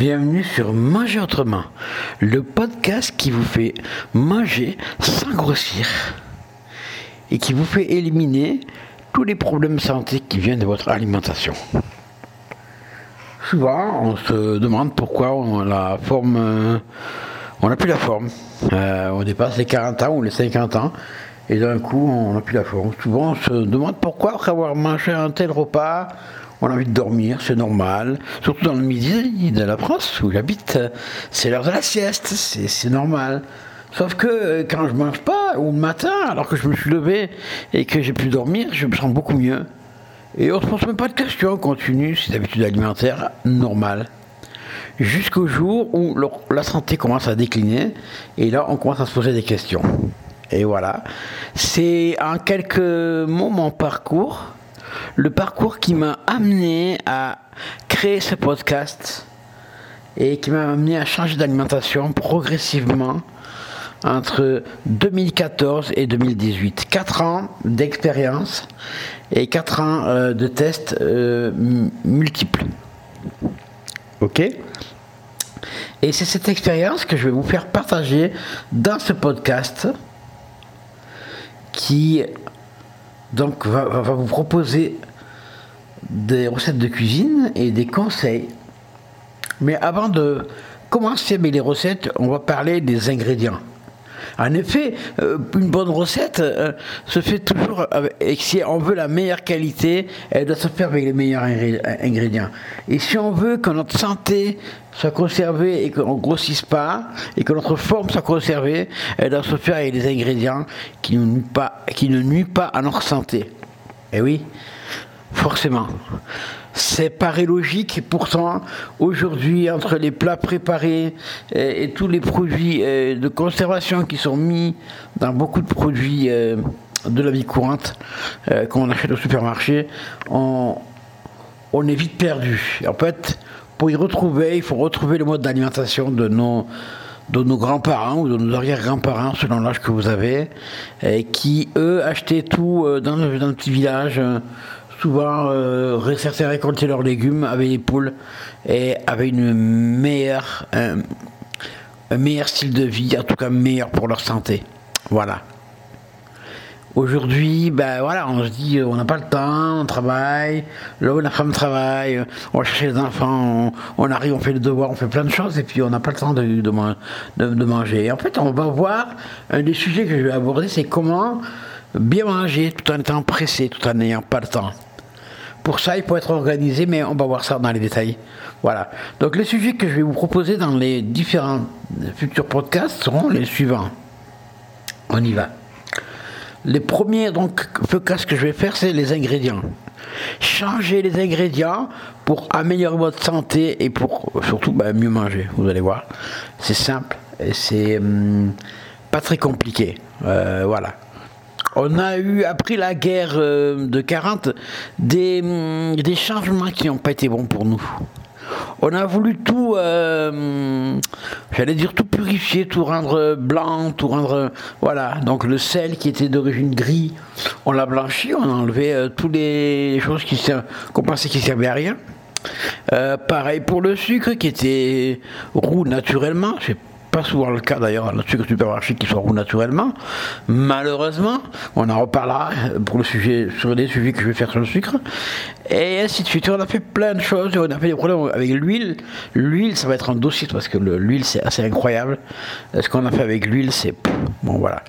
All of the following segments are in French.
Bienvenue sur Manger Autrement, le podcast qui vous fait manger sans grossir et qui vous fait éliminer tous les problèmes santé qui viennent de votre alimentation. Souvent, on se demande pourquoi on a la forme, euh, on n'a plus la forme. Euh, on dépasse les 40 ans ou les 50 ans et d'un coup, on n'a plus la forme. Souvent, on se demande pourquoi, après avoir mangé un tel repas, on a envie de dormir, c'est normal. Surtout dans le midi de la France où j'habite, c'est l'heure de la sieste, c'est normal. Sauf que euh, quand je mange pas, ou le matin, alors que je me suis levé et que j'ai pu dormir, je me sens beaucoup mieux. Et on ne se pose même pas de questions, on continue ses habitudes alimentaires normales. Jusqu'au jour où la santé commence à décliner, et là on commence à se poser des questions. Et voilà. C'est en quelques mots mon parcours le parcours qui m'a amené à créer ce podcast et qui m'a amené à changer d'alimentation progressivement entre 2014 et 2018. 4 ans d'expérience et 4 ans euh, de tests euh, multiples. Ok Et c'est cette expérience que je vais vous faire partager dans ce podcast qui donc va, vous proposer des recettes de cuisine et des conseils. Mais avant de commencer avec les recettes, on va parler des ingrédients. En effet, euh, une bonne recette euh, se fait toujours avec, et si on veut la meilleure qualité, elle doit se faire avec les meilleurs ingrédients. Et si on veut que notre santé soit conservée et qu'on ne grossisse pas, et que notre forme soit conservée, elle doit se faire avec des ingrédients qui ne pas, qui ne nuisent pas à notre santé. Eh oui, forcément. C'est paraît logique pourtant aujourd'hui entre les plats préparés et, tous les produits euh, de conservation qui sont mis dans beaucoup de produits euh, de la vie courante euh, qu'on achète au supermarché, on, est vite perdu. En fait, pour y retrouver, il faut retrouver le mode d'alimentation de nos grands-parents ou de nos arrière-grands-parents, selon l'âge que vous avez, qui, eux, achetaient tout dans, le petit village souvent euh, certains leurs légumes avec les poules et avaient une meilleure, un, meilleur style de vie, en tout cas meilleur pour leur santé. Voilà. Aujourd'hui, ben voilà, on se dit, on n'a pas le temps, on travaille, l'homme et la femme travaillent, on va chercher les enfants, on, arrive, on fait le devoir, on fait plein de choses, et puis on n'a pas le temps de, de, de, manger. en fait, on va voir, un des sujets que je vais aborder, c'est comment bien manger tout en étant pressé, tout en n'ayant pas le temps. Pour ça, il faut être organisé, mais on va voir ça dans les détails. Voilà. Donc les sujets que je vais vous proposer dans les différents futurs podcasts seront les suivants. On y va. Les premiers donc podcasts que je vais faire, c'est les ingrédients. Changer les ingrédients pour améliorer votre santé et pour surtout bah, mieux manger. Vous allez voir, c'est simple et c'est hum, pas très compliqué. Euh, voilà on a eu, après la guerre euh, de 40, hum, des, changements qui n'ont pas été bons pour nous. On a voulu tout, euh, j'allais dire tout purifier, tout rendre blanc, tout rendre, voilà. Donc le sel qui était d'origine gris, on l'a blanchi, on a enlevé euh, toutes les choses qu'on pensait qui servaient à rien. pareil pour le sucre qui était roux naturellement, pas souvent le cas d'ailleurs le sucre supermarché qui soit roux naturellement. Malheureusement, on en reparlera pour le sujet, sur les sujets que je vais faire sur le sucre. Et ainsi de suite. On a fait plein de choses. On a fait des problèmes avec l'huile. L'huile, ça va être un dossier parce que l'huile, c'est assez incroyable. Ce qu'on a fait avec l'huile, c'est. Bon, voilà.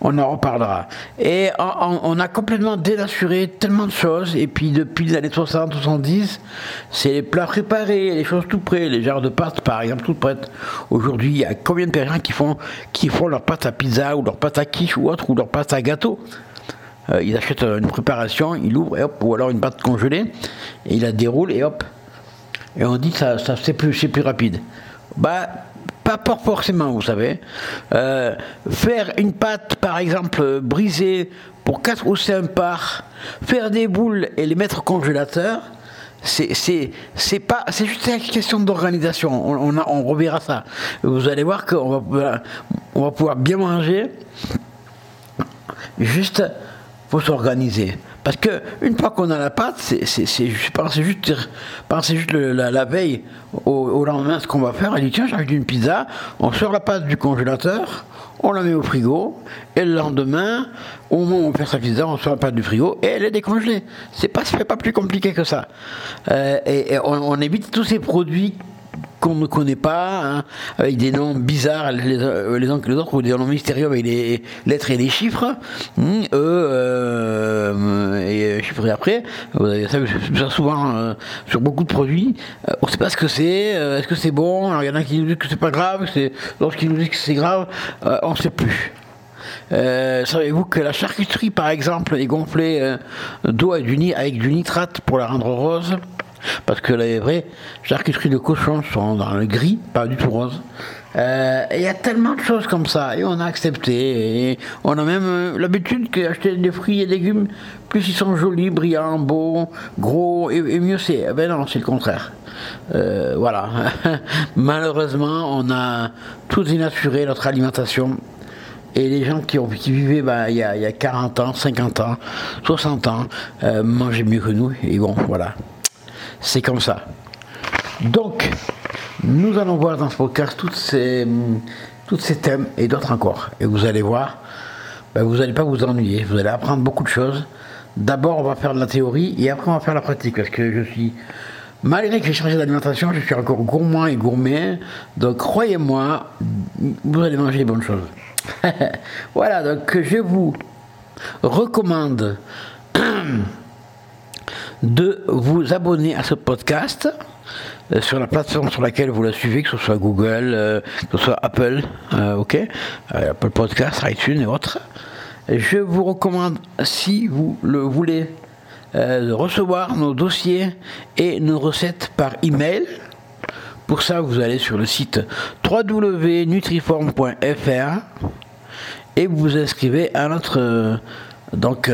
On en reparlera. Et on, a complètement dénaturé tellement de choses. Et puis, depuis les années 60, 70, c'est les plats préparés, les choses tout prêtes, les genres de pâtes, par exemple, toutes prêtes. Aujourd'hui, il y a combien de personnes qui font, qui font leur pâte à pizza ou leur pâte à quiche ou autre, ou leur pâte à gâteau euh, ils achètent une préparation, ils l'ouvrent et hop, ou alors une pâte congelée, et ils la déroulent et hop. Et on dit que ça c'est plus, plus rapide. Bah, pas forcément, vous savez. Euh, faire une pâte, par exemple, brisée pour 4 ou 5 parts, faire des boules et les mettre au congélateur, c'est pas c'est juste une question d'organisation. On, on, on, reverra ça. Vous allez voir qu'on va on va pouvoir bien manger. Juste faut s'organiser. Parce que une fois qu'on a la pâte, c'est juste, la, veille au, lendemain ce qu'on va faire. Elle dit tiens, j'ai une pizza, on sort la pâte du congélateur, on la met au frigo, et le lendemain, au moment où on fait sa pizza, on sort la pâte du frigo et elle est décongelée. C'est pas, pas plus compliqué que ça. Euh, et, on évite tous ces produits qu'on ne connaît pas, hein, avec des noms bizarres les, les uns que les autres, ou des noms mystérieux avec des lettres et des chiffres, hum, e, euh, et chiffres après. Vous avez ça, souvent euh, sur beaucoup de produits. Euh, on ne sait pas ce que c'est, est-ce que c'est bon Alors il y en a qui nous disent que c'est pas grave, d'autres qui nous disent que c'est grave, on ne sait plus. Savez-vous que la charcuterie, par exemple, est gonflée d'eau avec du nitrate pour la rendre rose? Parce que les vraies charcuteries de cochon sont dans le gris, pas du tout rose. Euh, il y a tellement de choses comme ça, et on a accepté. Et on a même euh, l'habitude qu'acheter des fruits et légumes, plus ils sont jolis, brillants, beaux, gros, et, mieux c'est. Eh ben non, c'est le contraire. Euh, voilà. Malheureusement, on a tout dénaturé notre alimentation. Et les gens qui, ont, vivaient bah, il, y a, il, y a, 40 ans, 50 ans, 60 ans, mangeaient mieux que nous. Et bon, voilà. C'est comme ça. Donc, nous allons voir dans ce podcast toutes ces thèmes et d'autres encore. Et vous allez voir, ben, vous n'allez pas vous ennuyer, vous allez apprendre beaucoup de choses. D'abord, on va faire de la théorie et après, on va faire la pratique parce que je suis, malgré que j'ai changé d'alimentation, je suis encore gourmand et gourmet. Donc, croyez-moi, vous allez manger les bonnes choses. voilà, donc je vous recommande de vous abonner à ce podcast euh, sur la plateforme sur laquelle vous la suivez, que ce soit Google, euh, que ce soit Apple, euh, ok, Apple Podcast, iTunes et autres. Je vous recommande, si vous le voulez, de recevoir nos dossiers et nos recettes par email. Pour ça, vous allez sur le site www.nutriform.fr et vous vous inscrivez à notre donc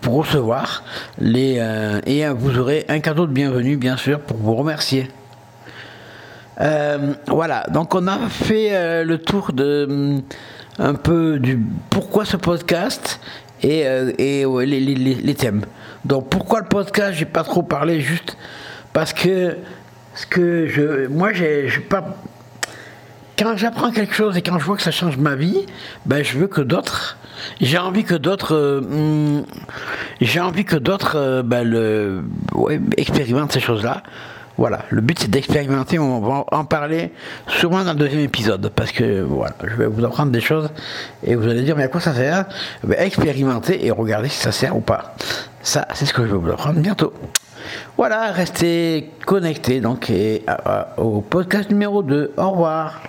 pour recevoir les euh, et vous aurez un cadeau de bienvenue bien sûr pour vous remercier. Euh, voilà, donc on a fait euh, le tour de un peu du pourquoi ce podcast et, et les, les, thèmes. Donc pourquoi le podcast, j'ai pas trop parlé juste parce que ce que je moi j'ai pas quand j'apprends quelque chose et quand je vois que ça change ma vie, ben je veux que d'autres j'ai envie que d'autres, euh, hmm, j'ai envie que d'autres euh, le, expérimentent ces choses-là. Voilà, le but c'est d'expérimenter, on va en parler sûrement dans le deuxième épisode, parce que voilà, je vais vous apprendre des choses et vous allez dire mais à quoi ça sert? Ben, Expérimenter et regarder si ça sert ou pas. Ça, c'est ce que je vais vous apprendre bientôt. Voilà, restez connectés donc et, au podcast numéro 2. Au revoir.